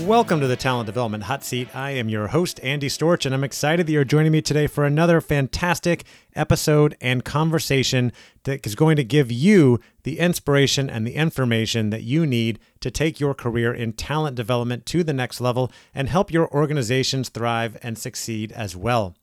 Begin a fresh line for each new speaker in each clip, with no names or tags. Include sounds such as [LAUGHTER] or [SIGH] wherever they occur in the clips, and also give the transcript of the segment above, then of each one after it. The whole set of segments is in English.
Welcome to the Talent Development Hot Seat. I am your host, Andy Storch, and I'm excited that you're joining me today for another fantastic episode and conversation that is going to give you the inspiration and the information that you need to take your career in talent development to the next level and help your organizations thrive and succeed as well.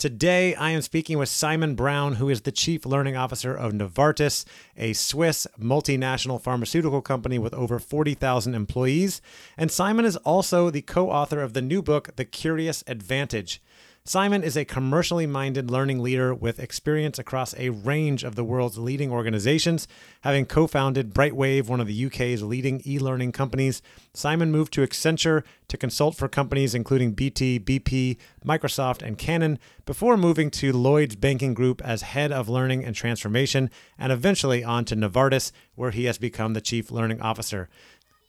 Today, I am speaking with Simon Brown, who is the Chief Learning Officer of Novartis, a Swiss multinational pharmaceutical company with over 40,000 employees. And Simon is also the co author of the new book, The Curious Advantage. Simon is a commercially minded learning leader with experience across a range of the world's leading organizations. Having co founded Brightwave, one of the UK's leading e learning companies, Simon moved to Accenture to consult for companies including BT, BP, Microsoft, and Canon before moving to Lloyd's Banking Group as head of learning and transformation, and eventually on to Novartis, where he has become the chief learning officer.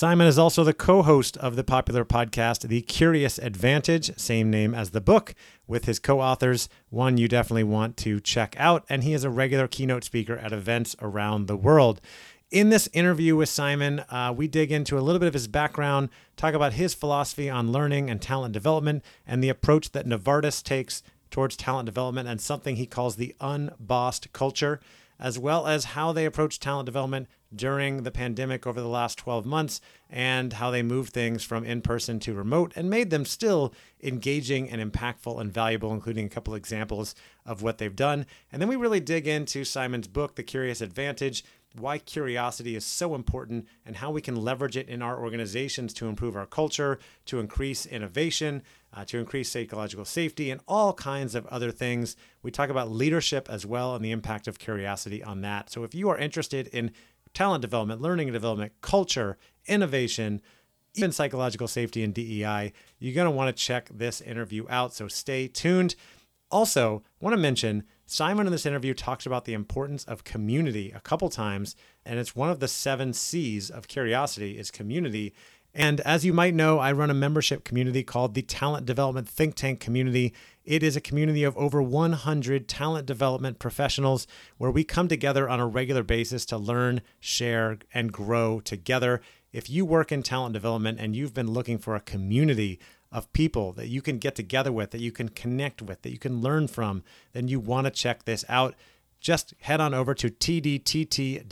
Simon is also the co host of the popular podcast, The Curious Advantage, same name as the book, with his co authors, one you definitely want to check out. And he is a regular keynote speaker at events around the world. In this interview with Simon, uh, we dig into a little bit of his background, talk about his philosophy on learning and talent development, and the approach that Novartis takes towards talent development, and something he calls the unbossed culture, as well as how they approach talent development during the pandemic over the last 12 months and how they moved things from in person to remote and made them still engaging and impactful and valuable, including a couple examples of what they've done. And then we really dig into Simon's book, The Curious Advantage. Why curiosity is so important and how we can leverage it in our organizations to improve our culture, to increase innovation, uh, to increase psychological safety, and all kinds of other things. We talk about leadership as well and the impact of curiosity on that. So, if you are interested in talent development, learning and development, culture, innovation, even psychological safety and DEI, you're going to want to check this interview out. So stay tuned. Also, want to mention Simon in this interview talks about the importance of community a couple times, and it's one of the seven C's of curiosity is community. And as you might know, I run a membership community called the Talent Development Think Tank Community. It is a community of over 100 talent development professionals where we come together on a regular basis to learn, share, and grow together. If you work in talent development and you've been looking for a community of people that you can get together with, that you can connect with, that you can learn from, then you want to check this out just head on over to tdtt.us.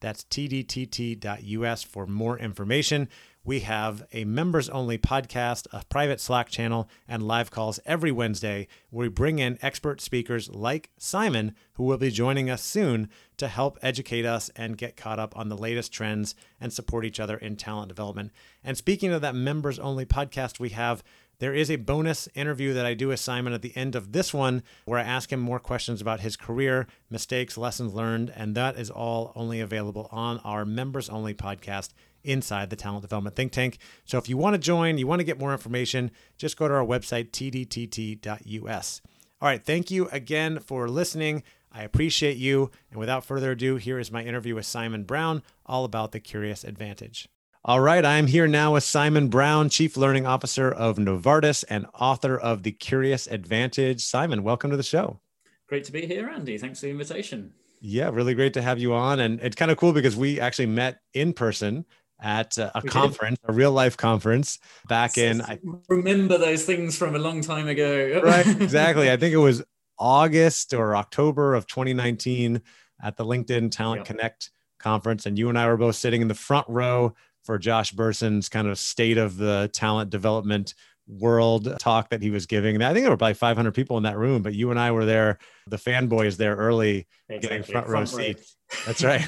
That's tdtt.us for more information. We have a members only podcast, a private Slack channel, and live calls every Wednesday where we bring in expert speakers like Simon, who will be joining us soon to help educate us and get caught up on the latest trends and support each other in talent development. And speaking of that members only podcast, we have There is a bonus interview that I do with Simon at the end of this one where I ask him more questions about his career, mistakes, lessons learned, and that is all only available on our members only podcast inside the Talent Development Think Tank. So if you want to join, you want to get more information, just go to our website, tdtt.us. All right, thank you again for listening. I appreciate you. And without further ado, here is my interview with Simon Brown, all about the Curious Advantage. All right, I'm here now with Simon Brown, Chief Learning Officer of Novartis and author of The Curious Advantage. Simon, welcome to the show.
Great to be here, Andy. Thanks for the invitation.
Yeah, really great to have you on. And it's kind of cool because we actually met in person at a we conference, did. a real life conference back in. I
remember those things from a long time ago. [LAUGHS]
right, exactly. I think it was August or October of 2019 at the LinkedIn Talent yep. Connect conference. And you and I were both sitting in the front row for Josh Bersin's kind of state of the talent development world talk that he was giving. And I think there were probably 500 people in that room, but you and I were there, the fanboys there early, exactly. getting front, row seats. That's right.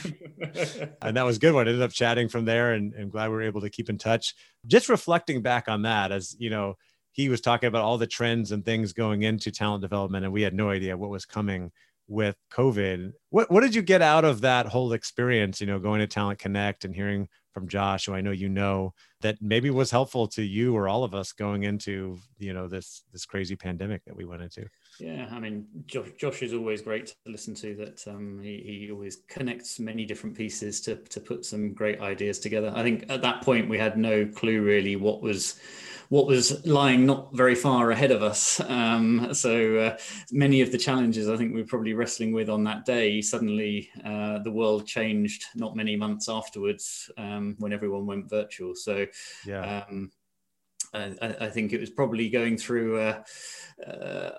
[LAUGHS] and that was good one. I ended up chatting from there and, and glad we were able to keep in touch. Just reflecting back on that as, you know, he was talking about all the trends and things going into talent development, and we had no idea what was coming with COVID. What what did you get out of that whole experience? You know, going to Talent Connect and hearing from Josh, who I know you know, that maybe was helpful to you or all of us going into you know this this crazy pandemic that we went into.
Yeah, I mean, Josh, Josh is always great to listen to. That um, he, he always connects many different pieces to to put some great ideas together. I think at that point we had no clue really what was what was lying not very far ahead of us. Um, so uh, many of the challenges I think we were probably wrestling with on that day, suddenly uh, the world changed not many months afterwards um, when everyone went virtual. So yeah. Um, I, I, think it was probably going through. Uh, uh,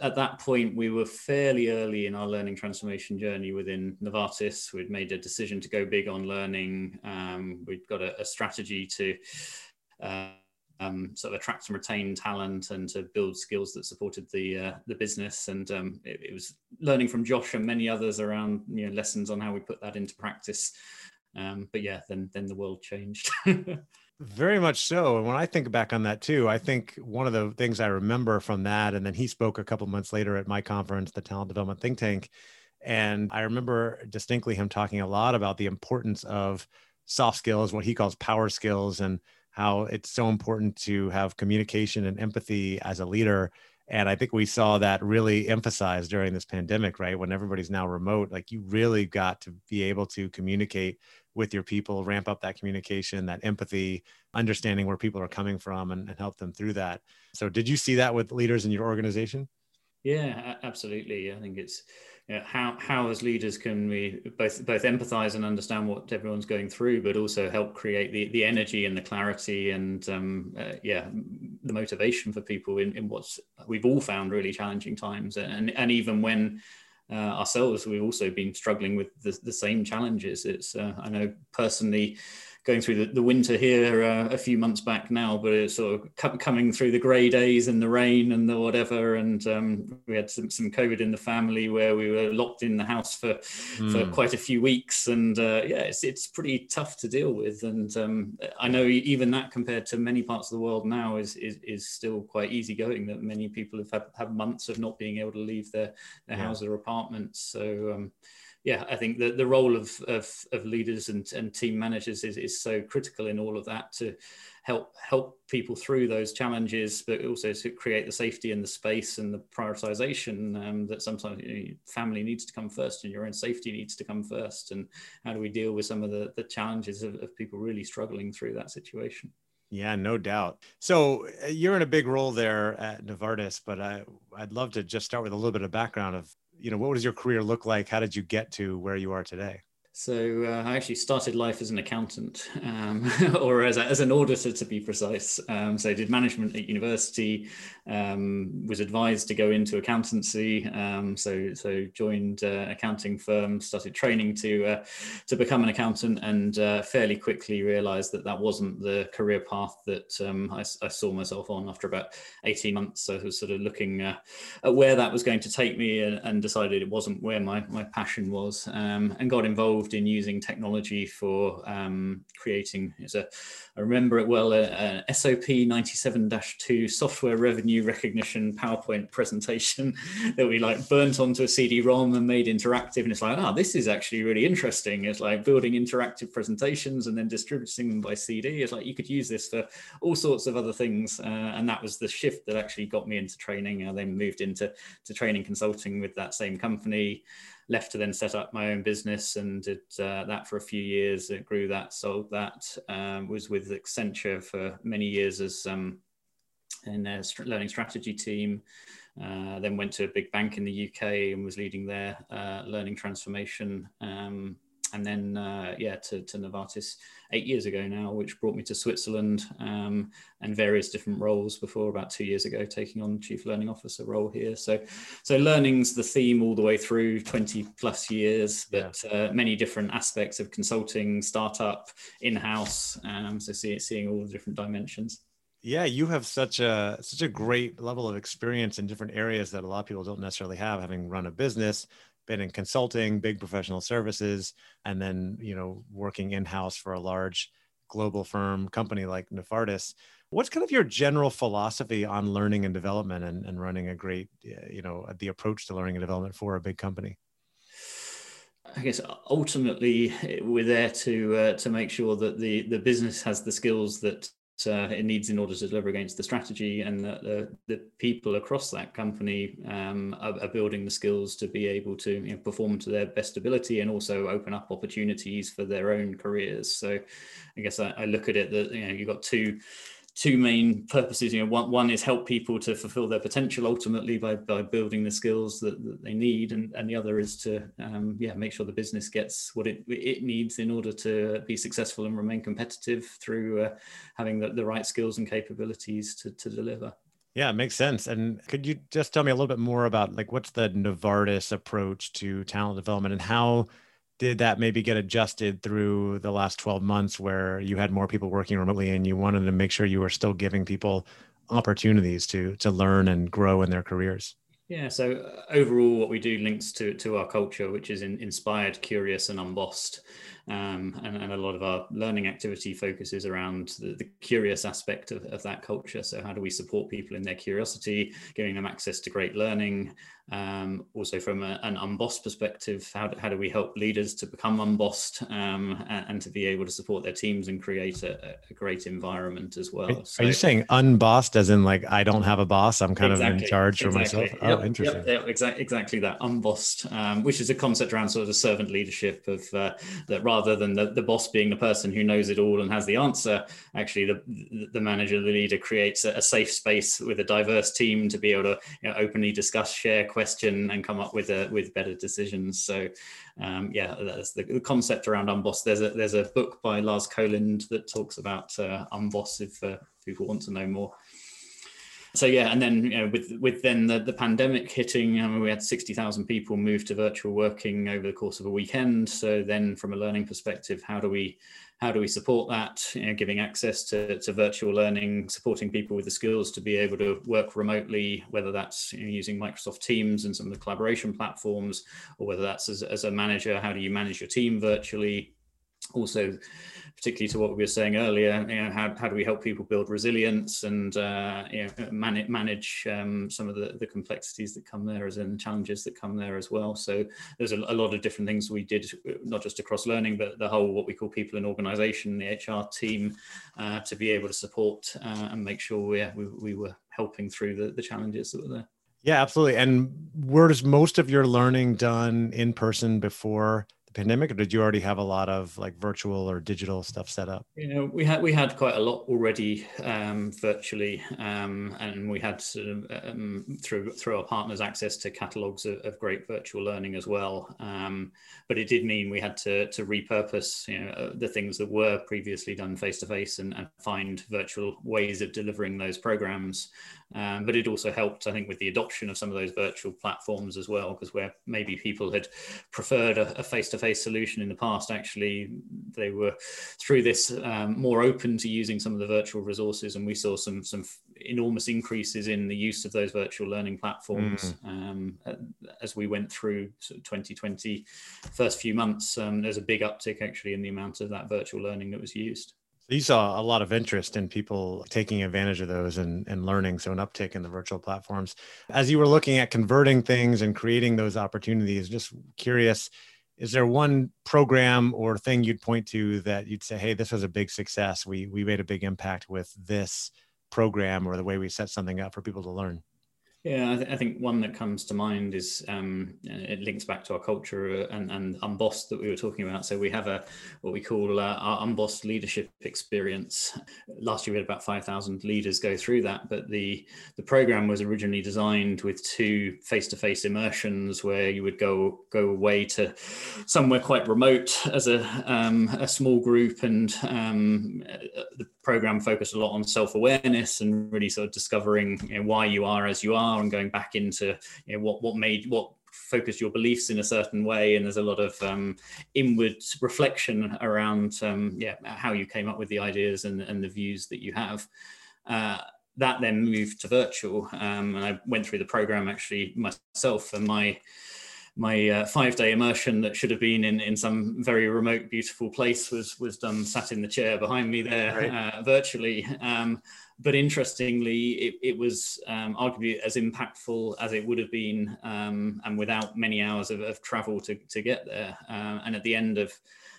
at that point, we were fairly early in our learning transformation journey within Novartis. We'd made a decision to go big on learning. Um, we'd got a, a strategy to uh, um, sort of attract and retain talent and to build skills that supported the uh, the business. And um, it, it, was learning from Josh and many others around you know lessons on how we put that into practice. Um, but yeah, then then the world changed. [LAUGHS]
Very much so. And when I think back on that too, I think one of the things I remember from that, and then he spoke a couple months later at my conference, the Talent Development Think Tank. And I remember distinctly him talking a lot about the importance of soft skills, what he calls power skills, and how it's so important to have communication and empathy as a leader. And I think we saw that really emphasized during this pandemic, right? When everybody's now remote, like you really got to be able to communicate with your people, ramp up that communication, that empathy, understanding where people are coming from and, and help them through that. So, did you see that with leaders in your organization?
Yeah, absolutely. I think it's you know, how how as leaders can we both both empathize and understand what everyone's going through, but also help create the the energy and the clarity and um, uh, yeah the motivation for people in, in what's we've all found really challenging times and and even when uh, ourselves we've also been struggling with the, the same challenges. It's uh, I know personally going through the, the winter here uh, a few months back now, but it's sort of coming through the grey days and the rain and the whatever. And um, we had some, some COVID in the family where we were locked in the house for mm. for hmm. quite a few weeks. And uh, yeah, it's, it's pretty tough to deal with. And um, I know even that compared to many parts of the world now is is, is still quite easygoing. That many people have had, had months of not being able to leave their their yeah. house or apartments. So. Um, yeah, I think the, the role of, of, of leaders and, and team managers is, is so critical in all of that to help help people through those challenges, but also to create the safety and the space and the prioritization um, that sometimes you know, family needs to come first and your own safety needs to come first. And how do we deal with some of the, the challenges of, of people really struggling through that situation?
Yeah, no doubt. So uh, you're in a big role there at Novartis, but I, I'd love to just start with a little bit of background of you know what does your career look like? How did you get to where you are today
so uh, I actually started life as an accountant, um, [LAUGHS] or as, a, as an auditor to be precise. Um, so I did management at university, um, was advised to go into accountancy. Um, so so joined uh, accounting firm, started training to uh, to become an accountant, and uh, fairly quickly realised that that wasn't the career path that um, I, I, saw myself on. After about eighteen months, so I was sort of looking uh, at where that was going to take me, and, and, decided it wasn't where my my passion was, um, and got involved involved in using technology for um, creating. As a, I remember it well, a, a SOP 97-2 software revenue recognition PowerPoint [LAUGHS] presentation that we like burnt onto a CD-ROM and made interactive. And it's like, oh, this is actually really interesting. It's like building interactive presentations and then distributing them by CD. It's like you could use this for all sorts of other things. Uh, and that was the shift that actually got me into training. I then moved into to training consulting with that same company left to then set up my own business and did uh, that for a few years. It grew that, sold that. Um, was with Accenture for many years as um, in their learning strategy team. Uh, then went to a big bank in the UK and was leading their uh, learning transformation. Um, and then uh, yeah to, to Novartis eight years ago now, which brought me to Switzerland um, and various different roles before about two years ago, taking on chief learning officer role here. So so learning's the theme all the way through 20 plus years, but yeah. uh, many different aspects of consulting, startup, in-house. Um, so see, seeing all the different dimensions.
Yeah, you have such a such a great level of experience in different areas that a lot of people don't necessarily have, having run a business, been in consulting, big professional services, and then you know working in house for a large global firm company like Novartis. What's kind of your general philosophy on learning and development and, and running a great, you know, the approach to learning and development for a big company?
I guess ultimately we're there to uh, to make sure that the the business has the skills that uh, it needs in order to deliver against the strategy and that the, the people across that company um, are, are, building the skills to be able to you know, perform to their best ability and also open up opportunities for their own careers. So i guess i, I look at it that you know you've got two two main purposes. You know, one, one is help people to fulfill their potential ultimately by, by building the skills that, that they need, and, and the other is to um, yeah make sure the business gets what it it needs in order to be successful and remain competitive through uh, having the, the right skills and capabilities to, to deliver.
Yeah, it makes sense. And could you just tell me a little bit more about like what's the Novartis approach to talent development and how did that maybe get adjusted through the last 12 months where you had more people working remotely and you wanted to make sure you were still giving people opportunities to to learn and grow in their careers?
Yeah so uh, overall what we do links to to our culture which is in, inspired curious and unbossed um, and, and, a lot of our learning activity focuses around the, the curious aspect of, of, that culture. So, how do we support people in their curiosity, giving them access to great learning? Um, also, from a, an unbossed perspective, how do, how do we help leaders to become unbossed um, and, and, to be able to support their teams and create a, a great environment as well?
Are, so, are, you saying unbossed as in like I don't have a boss, I'm kind exactly, of in charge for myself?
Yep, oh, interesting. Yep, yep, exactly, exactly that unbossed, um, which is a concept around sort of servant leadership of uh, that rather rather than the, the boss being the person who knows it all and has the answer, actually the, the manager, the leader creates a, a safe space with a diverse team to be able to you know, openly discuss, share, question, and come up with a, with better decisions. So um, yeah, that's the, the, concept around unboss. There's a there's a book by Lars Kolind that talks about uh, unboss if uh, people want to know more so yeah, and then you know, with with then the, the pandemic hitting, I mean, we had sixty thousand people move to virtual working over the course of a weekend. So then, from a learning perspective, how do we how do we support that? You know, giving access to, to virtual learning, supporting people with the skills to be able to work remotely, whether that's you know, using Microsoft Teams and some of the collaboration platforms, or whether that's as, as a manager, how do you manage your team virtually? Also, particularly to what we were saying earlier, you know, how, how do we help people build resilience and uh, you know, manage, manage um, some of the, the complexities that come there as in challenges that come there as well. So there's a, a, lot of different things we did, not just across learning, but the whole what we call people and organization, the HR team, uh, to be able to support uh, and make sure we, we, we were helping through the, the challenges that were there.
Yeah, absolutely. And was most of your learning done in person before pandemic or did you already have a lot of like virtual or digital stuff set up?
You know we had we had quite a lot already um, virtually um, and we had sort of, um, through through our partners access to catalogs of, of great virtual learning as well. Um, but it did mean we had to to repurpose you know uh, the things that were previously done face to face and find virtual ways of delivering those programs. Um, but it also helped, I think, with the adoption of some of those virtual platforms as well, because where maybe people had preferred a face to face solution in the past, actually, they were through this um, more open to using some of the virtual resources. And we saw some, some enormous increases in the use of those virtual learning platforms mm. um, as we went through sort of 2020 first few months um, there's a big uptick actually in the amount of that virtual learning that was used
you saw a lot of interest in people taking advantage of those and, and learning. So, an uptick in the virtual platforms. As you were looking at converting things and creating those opportunities, just curious, is there one program or thing you'd point to that you'd say, hey, this was a big success? We, we made a big impact with this program or the way we set something up for people to learn?
Yeah, I, th- I, think one that comes to mind is um, it links back to our culture and, and unbossed that we were talking about. So we have a what we call uh, our unbossed leadership experience. Last year we had about five thousand leaders go through that, but the the program was originally designed with two face to face immersions where you would go go away to somewhere quite remote as a um, a small group, and um, the program focused a lot on self awareness and really sort of discovering you know, why you are as you are are and going back into you know, what what made what focused your beliefs in a certain way. And there's a lot of um, inward reflection around um, yeah how you came up with the ideas and, and the views that you have. Uh, that then moved to virtual. Um, and i went through the program actually myself. And my my uh, five day immersion that should have been in, in some very remote, beautiful place was was done sat in the chair behind me there right. uh, virtually. Um, but interestingly, it, it was um, arguably as impactful as it would have been, um, and without many hours of, of travel to, to get there. Uh, and at the end of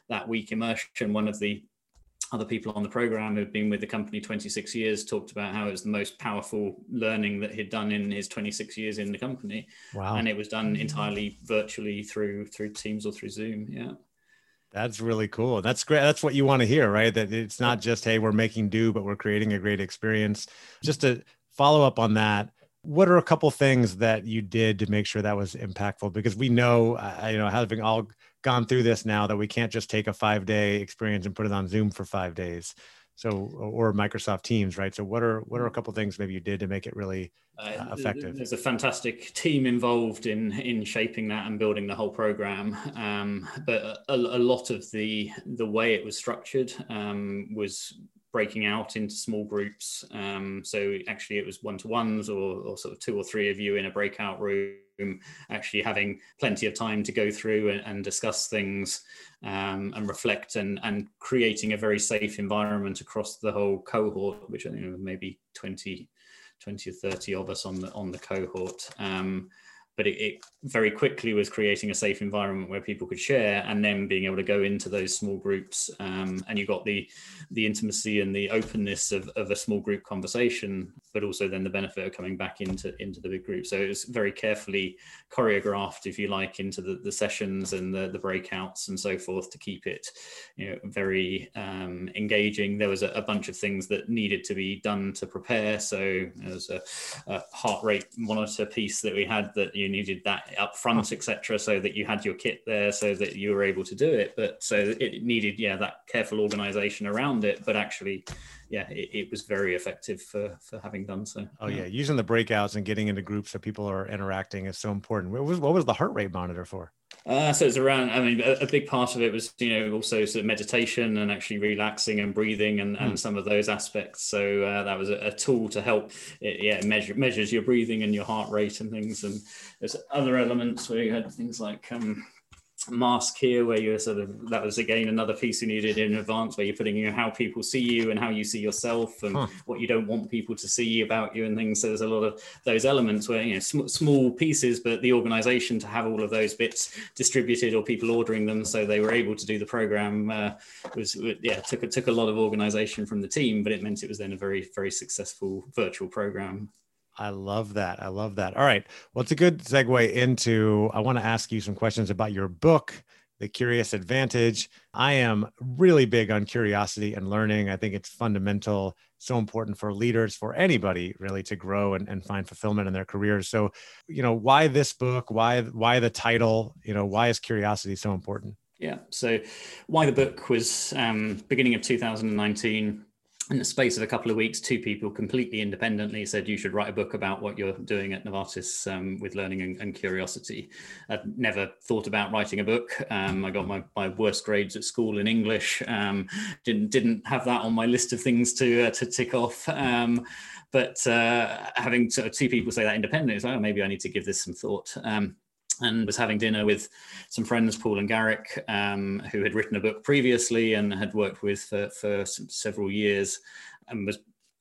that week immersion, one of the other people on the program who've been with the company 26 years talked about how it was the most powerful learning that he'd done in his 26 years in the company. Wow. And it was done entirely virtually through through Teams or through Zoom. Yeah.
That's really cool. That's great. That's what you want to hear, right? That it's not just, hey, we're making do, but we're creating a great experience. Just to follow up on that, what are a couple things that you did to make sure that was impactful? Because we know, uh, you know, having all gone through this now, that we can't just take a five day experience and put it on Zoom for five days. So or microsoft teams right? So what are what are a couple things maybe you did to make it really uh, uh effective?
there's a fantastic team involved in in shaping that and building the whole program. Um, but a, a, lot of the the way it was structured um, was breaking out into small groups um, so actually it was one-to-ones or, or sort of two or three of you in a breakout room actually having plenty of time to go through and, and discuss things um, and reflect and, and creating a very safe environment across the whole cohort, which I think maybe 20, 20 or 30 of us on the on the cohort. Um, but it, it, very quickly was creating a safe environment where people could share and then being able to go into those small groups um, and you got the the intimacy and the openness of, of a small group conversation but also then the benefit of coming back into into the big group. So it was very carefully choreographed if you like into the, the sessions and the, the breakouts and so forth to keep it you know very um, engaging. There was a, a, bunch of things that needed to be done to prepare. So there was a, a heart rate monitor piece that we had that you needed that up front, oh. etc., so that you had your kit there, so that you were able to do it. But so it needed, yeah, that careful organisation around it. But actually, yeah, it, it, was very effective for for having done so.
Oh yeah. yeah. using the breakouts and getting into groups so people are interacting is so important. What was what was the heart rate monitor for?
Uh, so it's around. I mean, a, a, big part of it was, you know, also sort of meditation and actually relaxing and breathing and, mm. and hmm. some of those aspects. So uh, that was a, a, tool to help. It, yeah, measure measures your breathing and your heart rate and things. And there's other elements where you had things like um, mask here where you're sort of that was again another piece you needed in advance where you're putting you know, how people see you and how you see yourself and huh. what you don't want people to see about you and things so there's a lot of those elements where you know sm- small pieces but the organization to have all of those bits distributed or people ordering them so they were able to do the program uh, was yeah took took a lot of organization from the team but it meant it was then a very very successful virtual program
I love that. I love that. All right. Well, it's a good segue into I want to ask you some questions about your book, The Curious Advantage. I am really big on curiosity and learning. I think it's fundamental, so important for leaders, for anybody really to grow and, and find fulfillment in their careers. So, you know, why this book? Why why the title? You know, why is curiosity so important?
Yeah. So, why the book was um, beginning of 2019 in the space of a couple of weeks, two people completely independently said you should write a book about what you're doing at Novartis um, with learning and, and, curiosity. I'd never thought about writing a book. Um, I got my, my worst grades at school in English. Um, didn't didn't have that on my list of things to uh, to tick off. Um, but uh, having two people say that independently, it's like, oh, maybe I need to give this some thought um, and was having dinner with some friends, Paul and Garrick, um, who had written a book previously and had worked with for, for several years, and was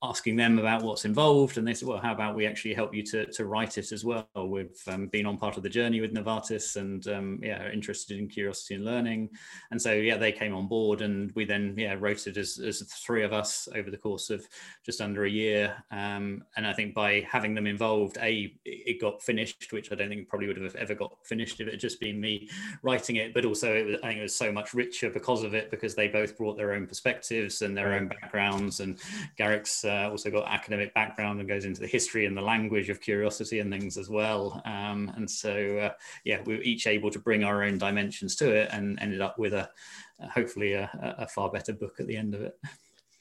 asking them about what's involved and they said well how about we actually help you to, to write it as well? We've um, been on part of the journey with novartis and um, yeah interested in curiosity and learning. And so yeah they came on board and we then yeah wrote it as, as three of us over the course of just under a year. Um, and i think by having them involved a it got finished which i don't think probably would have ever got finished if it had just been me writing it but also it was, i think it was so much richer because of it because they both brought their own perspectives and their own backgrounds and garrick's uh, also got academic background and goes into the history and the language of curiosity and things as well. Um, and so, uh, yeah, we were each able to bring our own dimensions to it and ended up with a hopefully a, a far better book at the end of it.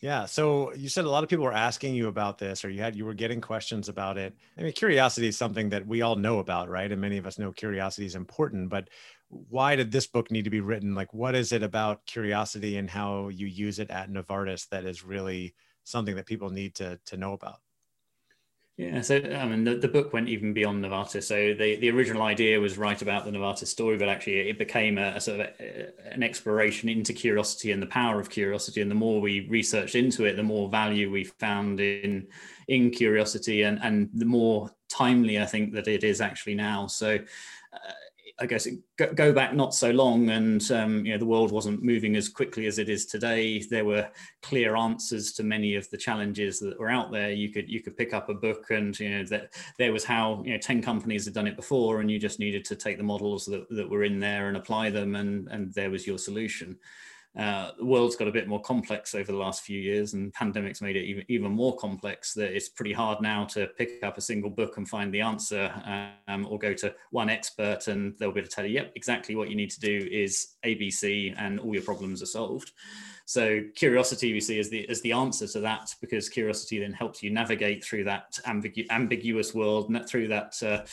Yeah. So you said a lot of people were asking you about this, or you had you were getting questions about it. I mean, curiosity is something that we all know about, right? And many of us know curiosity is important. But why did this book need to be written? Like, what is it about curiosity and how you use it at Novartis that is really something that people need to to know about.
Yeah, so I mean, the, the book went even beyond Novartis. So the, the original idea was write about the Novartis story, but actually it became a, a sort of a, an exploration into curiosity and the power of curiosity. And the more we researched into it, the more value we found in in curiosity, and and the more timely I think that it is actually now. So. I guess go, go, back not so long, and um, you know the world wasn't moving as quickly as it is today. There were clear answers to many of the challenges that were out there. You could you could pick up a book, and you know that there was how you know ten companies had done it before, and you just needed to take the models that, that were in there and apply them, and and there was your solution. Uh, the world's got a bit more complex over the last few years, and pandemics made it even, even more complex. That it's pretty hard now to pick up a single book and find the answer, um, or go to one expert and they'll be able to tell you, "Yep, exactly what you need to do is ABC, and all your problems are solved." So curiosity we see is the as the answer to that because curiosity then helps you navigate through that ambigu- ambiguous world, through that uh,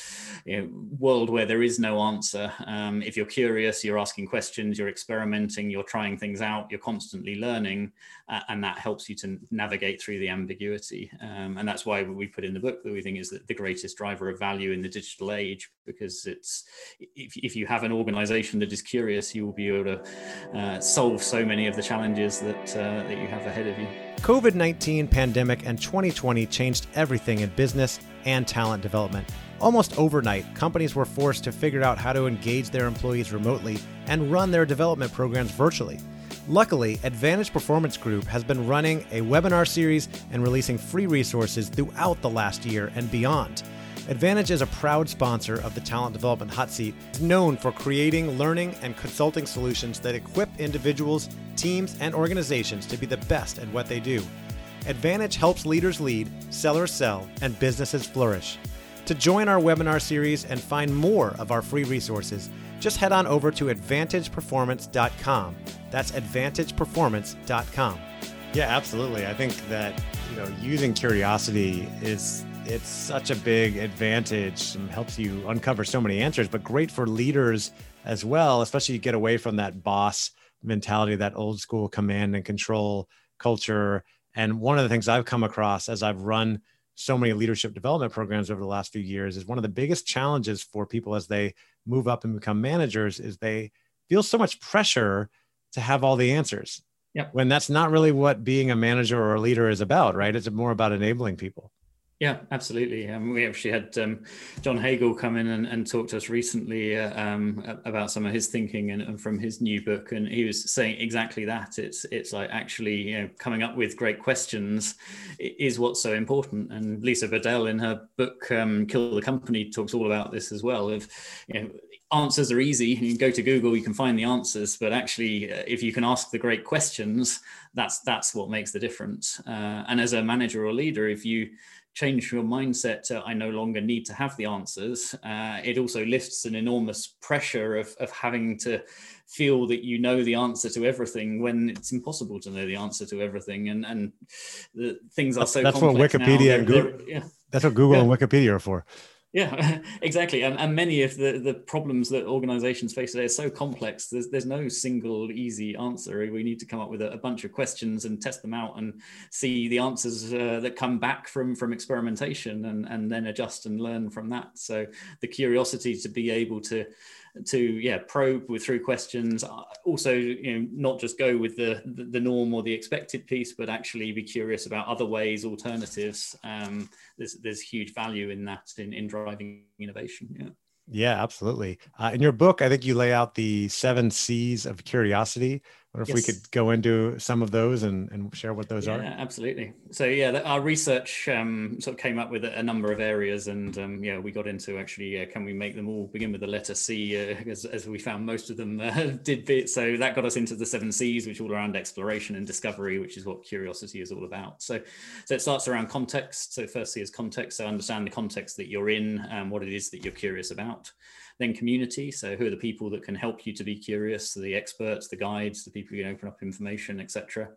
you know, world where there is no answer. Um, if you're curious, you're asking questions, you're experimenting, you're trying things out, you're constantly learning, uh, and that helps you to navigate through the ambiguity. Um, and that's why we put in the book that we think is the greatest driver of value in the digital age because it's if, if you have an organization that is curious, you will be able to uh, solve so many of the challenges challenges that, uh, that you have ahead of you.
COVID 19 pandemic and 2020 changed everything in business and talent development. Almost overnight, companies were forced to figure out how to engage their employees remotely and run their development programs virtually. Luckily, Advantage Performance Group has been running a webinar series and releasing free resources throughout the last year and beyond. Advantage is a proud sponsor of the Talent Development Hot Seat, known for creating learning and consulting solutions that equip individuals, teams, and organizations to be the best at what they do. Advantage helps leaders lead, sellers sell, and businesses flourish. To join our webinar series and find more of our free resources, just head on over to advantageperformance.com. That's advantageperformance.com. Yeah, absolutely. I think that, you know, using curiosity is it's such a big advantage and helps you uncover so many answers, but great for leaders as well, especially you get away from that boss mentality, that old school command and control culture. And one of the things I've come across as I've run so many leadership development programs over the last few years is one of the biggest challenges for people as they move up and become managers is they feel so much pressure to have all the answers. Yep. When that's not really what being a manager or a leader is about, right? It's more about enabling people.
Yeah, absolutely. Um, we actually had um, John Hagel come in and, and talk to us recently uh, um, about some of his thinking and, and, from his new book, and he was saying exactly that. It's it's like actually you know coming up with great questions is what's so important. And Lisa Bodell in her book um, "Kill the Company" talks all about this as well. Of you know answers are easy. You can go to Google, you can find the answers, but actually, uh, if you can ask the great questions, that's that's what makes the difference. Uh, and as a manager or leader, if you change your mindset to I no longer need to have the answers, uh, it also lifts an enormous pressure of, of having to feel that you know the answer to everything when it's impossible to know the answer to everything. And and the things are so
that's what Wikipedia
now,
and Google, yeah. that's what Google yeah. and Wikipedia are for.
Yeah, [LAUGHS] exactly. And, and many of the, the problems that organizations face today are so complex. There's, there's no single easy answer. We need to come up with a, a bunch of questions and test them out and see the answers uh, that come back from, from experimentation and, and then adjust and learn from that. So the curiosity to be able to to yeah probe with through questions uh, also you know not just go with the the, norm or the expected piece but actually be curious about other ways alternatives um, there's there's huge value in that in, in driving innovation yeah
yeah, absolutely. Uh, in your book, I think you lay out the seven C's of curiosity. Wonder if yes. we could go into some of those and, and share what those
yeah,
are.
Absolutely. So yeah, our research um, sort of came up with a number of areas, and um, yeah, we got into actually, uh, can we make them all begin with the letter C? Uh, as, as, we found most of them [LAUGHS] uh, did. Bit. So that got us into the seven C's, which all around exploration and discovery, which is what curiosity is all about. So, so it starts around context. So first C is context. So understand the context that you're in and what it is that you're curious about. Then community. So who are the people that can help you to be curious? The experts, the guides, the people who can open up information, etc.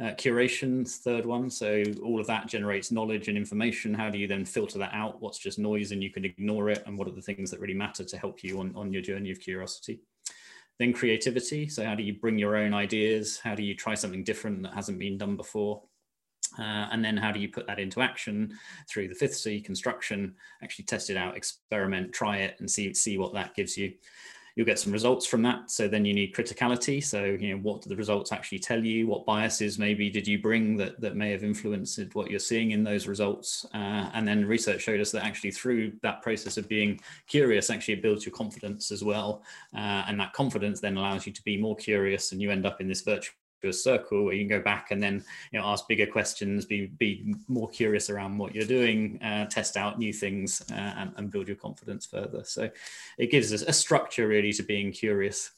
Uh, curation, third one. So all of that generates knowledge and information. How do you then filter that out? What's just noise and you can ignore it? And what are the things that really matter to help you on, on your journey of curiosity? Then creativity. So how do you bring your own ideas? How do you try something different that hasn't been done before? Uh, and then how do you put that into action through the fifth C construction, actually test it out, experiment, try it and see, see what that gives you. You'll get some results from that. So then you need criticality. So, you know, what do the results actually tell you? What biases maybe did you bring that, that may have influenced what you're seeing in those results? Uh, and then research showed us that actually through that process of being curious, actually it builds your confidence as well. Uh, and that confidence then allows you to be more curious and you end up in this virtual a circle where you can go back and then you know ask bigger questions be be more curious around what you're doing uh, test out new things uh, and, and, build your confidence further. So it gives us a structure really to being curious.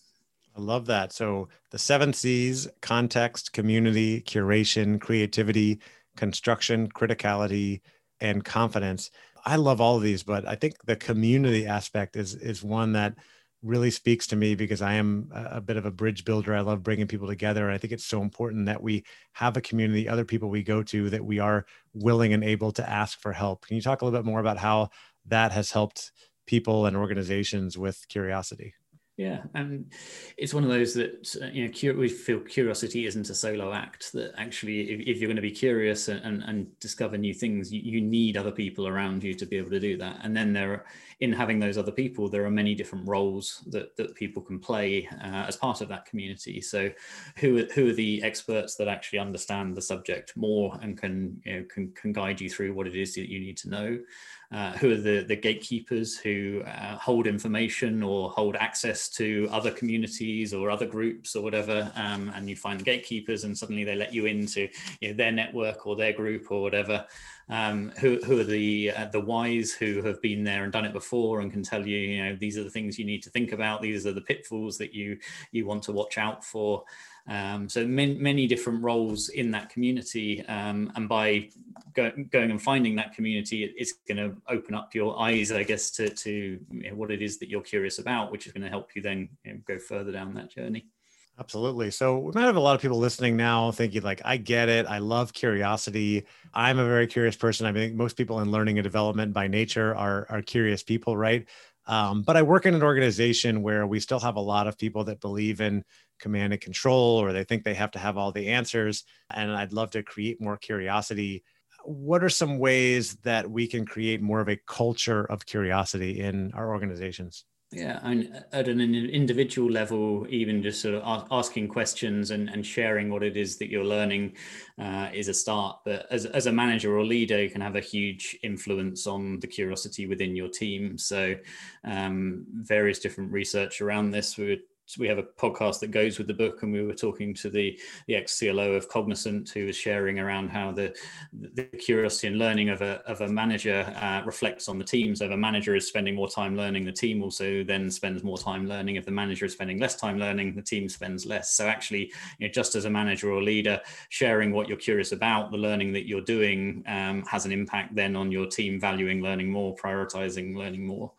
I love that. So the seven c's context community curation creativity construction criticality and confidence. I love all of these but i think the community aspect is is one that really speaks to me because I am a bit of a bridge builder. I love bringing people together. And I think it's so important that we have a community, other people we go to, that we are willing and able to ask for help. Can you talk a little bit more about how that has helped people and organizations with curiosity?
Yeah, and it's one of those that you know we feel curiosity isn't a solo act. That actually, if, if you're going to be curious and, and, and discover new things, you, you, need other people around you to be able to do that. And then there, are, in having those other people, there are many different roles that that people can play uh, as part of that community. So, who who are the experts that actually understand the subject more and can you know, can can guide you through what it is that you need to know? Uh, who are the, the gatekeepers who uh, hold information or hold access to other communities or other groups or whatever. Um, and you find the gatekeepers and suddenly they let you into you know, their network or their group or whatever. Um, who, who are the uh, the wise who have been there and done it before and can tell you, you know, these are the things you need to think about. These are the pitfalls that you you want to watch out for. Um, so many, many different roles in that community, um, and by go, going and finding that community, it, it's going to open up your eyes, I guess, to, to what it is that you're curious about, which is going to help you then you know, go further down that journey.
Absolutely. So we might have a lot of people listening now thinking like, I get it. I love curiosity. I'm a very curious person. I think most people in learning and development by nature are, are curious people, right? Um, but I work in an organization where we still have a lot of people that believe in command and control, or they think they have to have all the answers. And I'd love to create more curiosity. What are some ways that we can create more of a culture of curiosity in our organizations?
Yeah, and at an individual level, even just sort of asking questions and, and sharing what it is that you're learning uh, is a start. But as, as a manager or leader, you can have a huge influence on the curiosity within your team. So, um, various different research around this. We were we have a podcast that goes with the book, and we were talking to the the ex CLO of Cognizant, who was sharing around how the the curiosity and learning of a of a manager uh, reflects on the team. So if a manager is spending more time learning, the team also then spends more time learning. If the manager is spending less time learning, the team spends less. So actually, you know, just as a manager or leader, sharing what you're curious about, the learning that you're doing um, has an impact then on your team valuing learning more, prioritizing learning more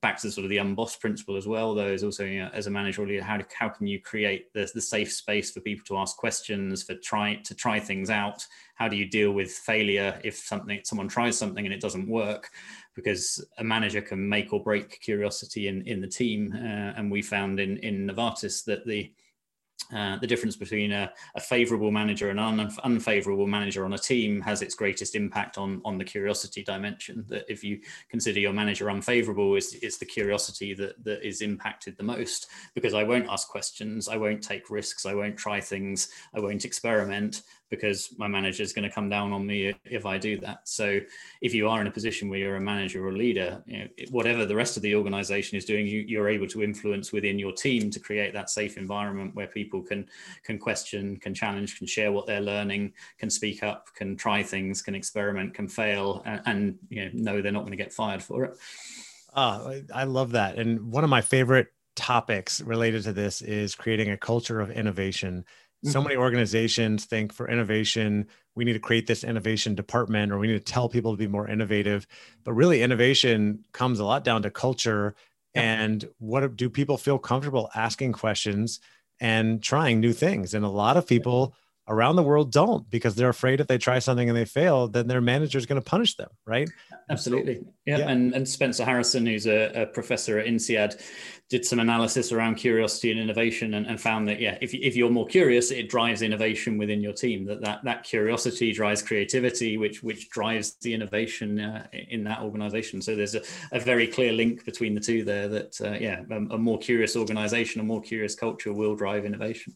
back to sort of the unboss principle as well, though, is also, you know, as a manager how, how can you create the, the safe space for people to ask questions, for try to try things out? How do you deal with failure if something someone tries something and it doesn't work? Because a manager can make or break curiosity in, in the team. Uh, and we found in, in Novartis that the uh, the difference between a, a favorable manager and an un- unfavorable manager on a team has its greatest impact on, on the curiosity dimension. That if you consider your manager unfavorable, is it's the curiosity that, that is impacted the most because I won't ask questions, I won't take risks, I won't try things, I won't experiment because my manager is going to come down on me if I do that. So if you are in a position where you're a manager or a leader, you know, whatever the rest of the organization is doing, you, you're able to influence within your team to create that safe environment where people can can question, can challenge, can share what they're learning, can speak up, can try things, can experiment, can fail, and, and you know, know they're not going to get fired for it.
Uh, I love that. And one of my favorite topics related to this is creating a culture of innovation so many organizations think for innovation we need to create this innovation department or we need to tell people to be more innovative. But really innovation comes a lot down to culture and what do people feel comfortable asking questions and trying new things. And a lot of people around the world don't because they're afraid if they try something and they fail, then their manager is going to punish them, right?
Absolutely. Yeah. yeah. And, and Spencer Harrison, who's a, a, professor at INSEAD, did some analysis around curiosity and innovation and, and found that, yeah, if, if you're more curious, it drives innovation within your team, that that, that curiosity drives creativity, which, which drives the innovation uh, in that organization. So there's a, a, very clear link between the two there that, uh, yeah, a, a more curious organization, a more curious culture will drive innovation.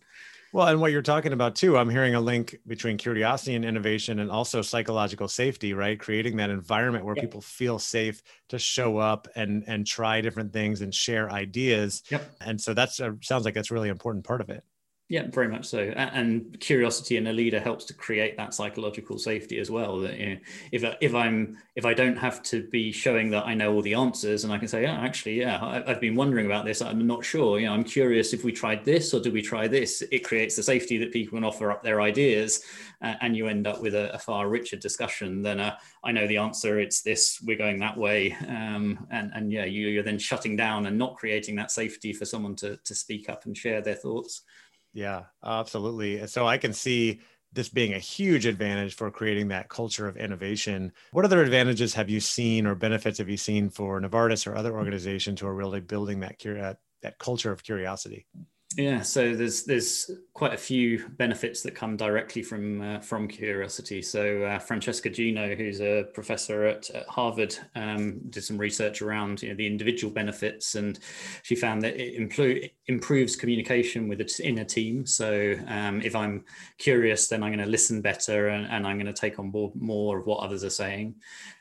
Well, and what you're talking about too, I'm hearing a link between curiosity and innovation and also psychological safety, right? Creating that environment where yep. people feel safe to show up and and try different things and share ideas.
Yep.
And so that's a, sounds like that's really important part of it.
Yeah, very much so. And curiosity in a leader helps to create that psychological safety as well. That you know, if if I'm if I don't have to be showing that I know all the answers, and I can say, yeah, actually, yeah, I've been wondering about this. I'm not sure. You know, I'm curious if we tried this or do we try this. It creates the safety that people can offer up their ideas, and you end up with a, a far richer discussion than a I know the answer. It's this. We're going that way. Um, and and yeah, you, you're then shutting down and not creating that safety for someone to to speak up and share their thoughts.
Yeah, absolutely. So I can see this being a huge advantage for creating that culture of innovation. What other advantages have you seen or benefits have you seen for Novartis or other organizations who are really building that that culture of curiosity?
Yeah, so there's there's quite a few benefits that come directly from uh, from curiosity. So uh, Francesca Gino, who's a professor at, at Harvard, um, did some research around you know, the individual benefits, and she found that it impl- improves communication with it in a team. So um, if I'm curious, then I'm going to listen better, and, and I'm going to take on board more of what others are saying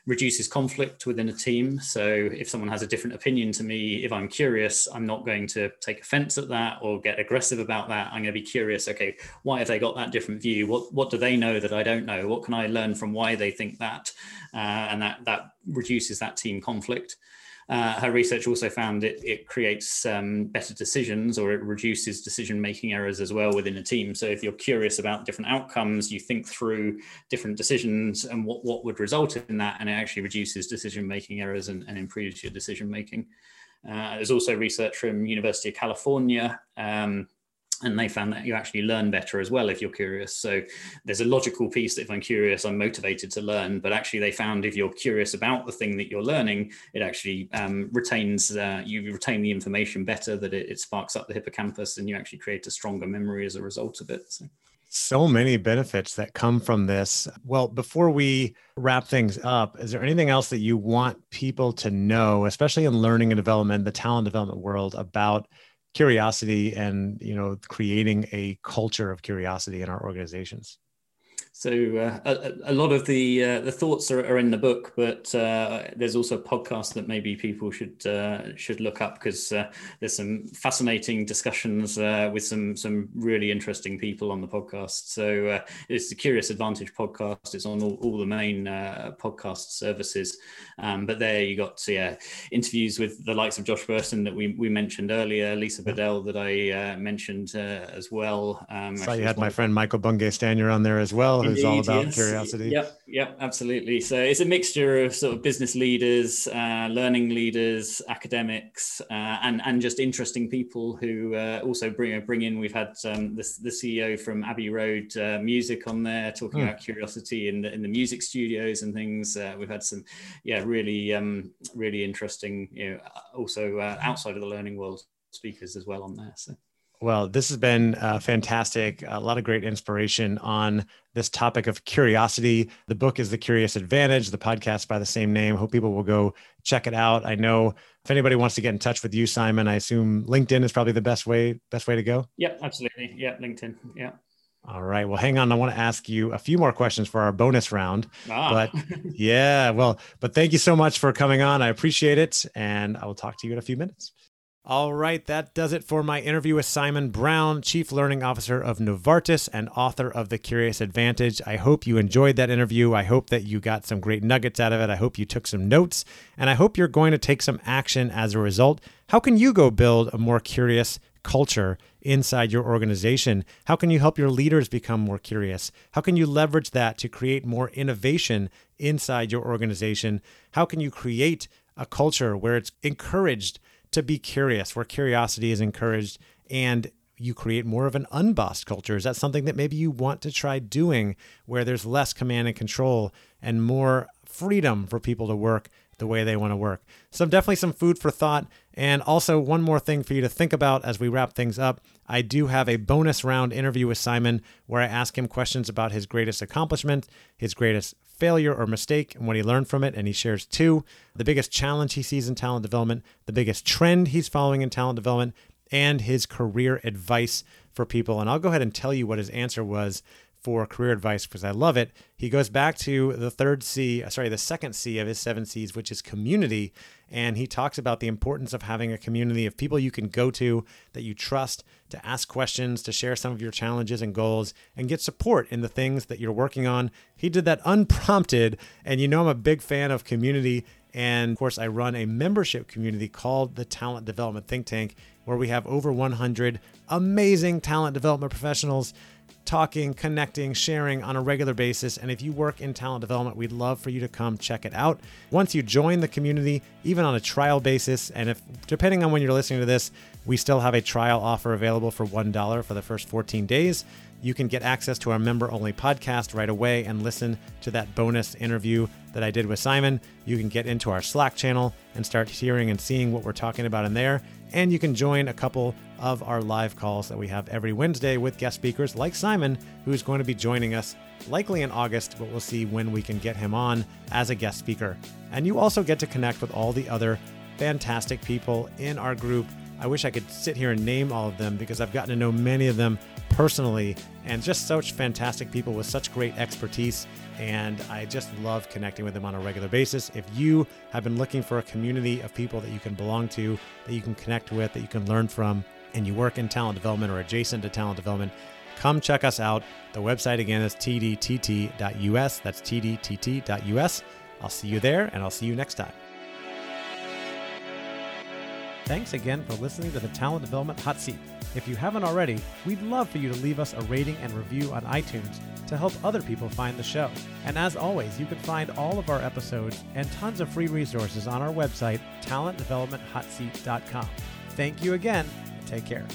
reduces conflict within a team. So if someone has a different opinion to me, if I'm curious, I'm not going to take offense at that or get aggressive about that. I'm going to be curious. Okay, why have they got that different view? What what do they know that I don't know? What can I learn from why they think that? Uh, and that that reduces that team conflict. Uh, her research also found it, it creates um, better decisions or it reduces decision making errors as well within a team. So if you're curious about different outcomes, you think through different decisions and what, what would result in that, and it actually reduces decision making errors and, and improves your decision making. Uh, there's also research from University of California um, and they found that you actually learn better as well if you're curious. So there's a logical piece that if i'm curious i'm motivated to learn. But actually they found if you're curious about the thing that you're learning it actually um, retains uh, you retain the information better that it, it, sparks up the hippocampus and you actually create a stronger memory as a result of it. So.
so many benefits that come from this. Well before we wrap things up is there anything else that you want people to know especially in learning and development the talent development world about curiosity and you know creating a culture of curiosity in our organizations
So uh, a, a, lot of the uh, the thoughts are, are, in the book, but uh, there's also a podcast that maybe people should uh, should look up because uh, there's some fascinating discussions uh, with some some really interesting people on the podcast. So it's the Curious Advantage podcast. It's on all, all the main podcast services, um, but there you got yeah interviews with the likes of Josh Bersin that we, we mentioned earlier, Lisa Bedell that I mentioned as well.
Um, so you had my friend Michael Bungay Stanier on there as well who's all about yes. curiosity.
Yep, yep, absolutely. So it's a mixture of sort of business leaders, uh, learning leaders, academics, uh, and and just interesting people who uh, also bring bring in. We've had um, the, the CEO from Abbey Road uh, Music on there talking hmm. about curiosity in the in the music studios and things. Uh, we've had some, yeah, really um, really interesting. You know, also uh, outside of the learning world speakers as well on there. So.
Well, this has been uh, fantastic. A lot of great inspiration on this topic of curiosity. The book is The Curious Advantage, the podcast by the same name. Hope people will go check it out. I know if anybody wants to get in touch with you, Simon, I assume LinkedIn is probably the best way best way to go.
Yep, absolutely. Yeah, LinkedIn. Yeah.
All right. Well, hang on. I want to ask you a few more questions for our bonus round. Ah. But [LAUGHS] yeah, well, but thank you so much for coming on. I appreciate it. And I will talk to you in a few minutes. All right, that does it for my interview with Simon Brown, Chief Learning Officer of Novartis and author of The Curious Advantage. I hope you enjoyed that interview. I hope that you got some great nuggets out of it. I hope you took some notes, and I hope you're going to take some action as a result. How can you go build a more curious culture inside your organization? How can you help your leaders become more curious? How can you leverage that to create more innovation inside your organization? How can you create a culture where it's encouraged? To be curious, where curiosity is encouraged and you create more of an unbossed culture? Is that something that maybe you want to try doing where there's less command and control and more freedom for people to work the way they want to work? So, definitely some food for thought. And also, one more thing for you to think about as we wrap things up. I do have a bonus round interview with Simon where I ask him questions about his greatest accomplishment, his greatest failure or mistake and what he learned from it. And he shares two the biggest challenge he sees in talent development, the biggest trend he's following in talent development, and his career advice for people. And I'll go ahead and tell you what his answer was for career advice because I love it. He goes back to the third C, uh, sorry, the second C of his seven C's, which is community. And he talks about the importance of having a community of people you can go to that you trust to ask questions, to share some of your challenges and goals, and get support in the things that you're working on. He did that [LAUGHS] unprompted. And you know, I'm a big fan of community. And of course, I run a membership community called the Talent Development Think Tank, where we have over 100 amazing talent development professionals talking, connecting, sharing on a regular basis. And if you work in talent development, we'd love for you to come check it out. Once you join the community, even on a trial basis, and if depending on when you're listening to this, we still have a trial offer available for $1 for the first 14 days. You can get access to our member only podcast right away and listen to that bonus interview that I did with Simon. You can get into our Slack channel and start hearing and seeing what we're talking about in there. And you can join a couple of our live calls that we have every Wednesday with guest speakers like Simon, who's going to be joining us likely in August, but we'll see when we can get him on as a guest speaker. And you also get to connect with all the other fantastic people in our group. I wish I could sit here and name all of them because I've gotten to know many of them personally and just such fantastic people with such great expertise and I just love connecting with them on a regular basis. If you have been looking for a community of people that you can belong to, that you can connect with, that you can learn from, and you work in talent development or adjacent to talent development, come check us out. The website again is tdtt.us. That's tdtt.us. I'll see you there, and I'll see you next time. Thanks again for listening to the Talent Development Hot Seat. If you haven't already, we'd love for you to leave us a rating and review on iTunes to help other people find the show. And as always, you can find all of our episodes and tons of free resources on our website, talentdevelopmenthotseat.com. Thank you again. Take care.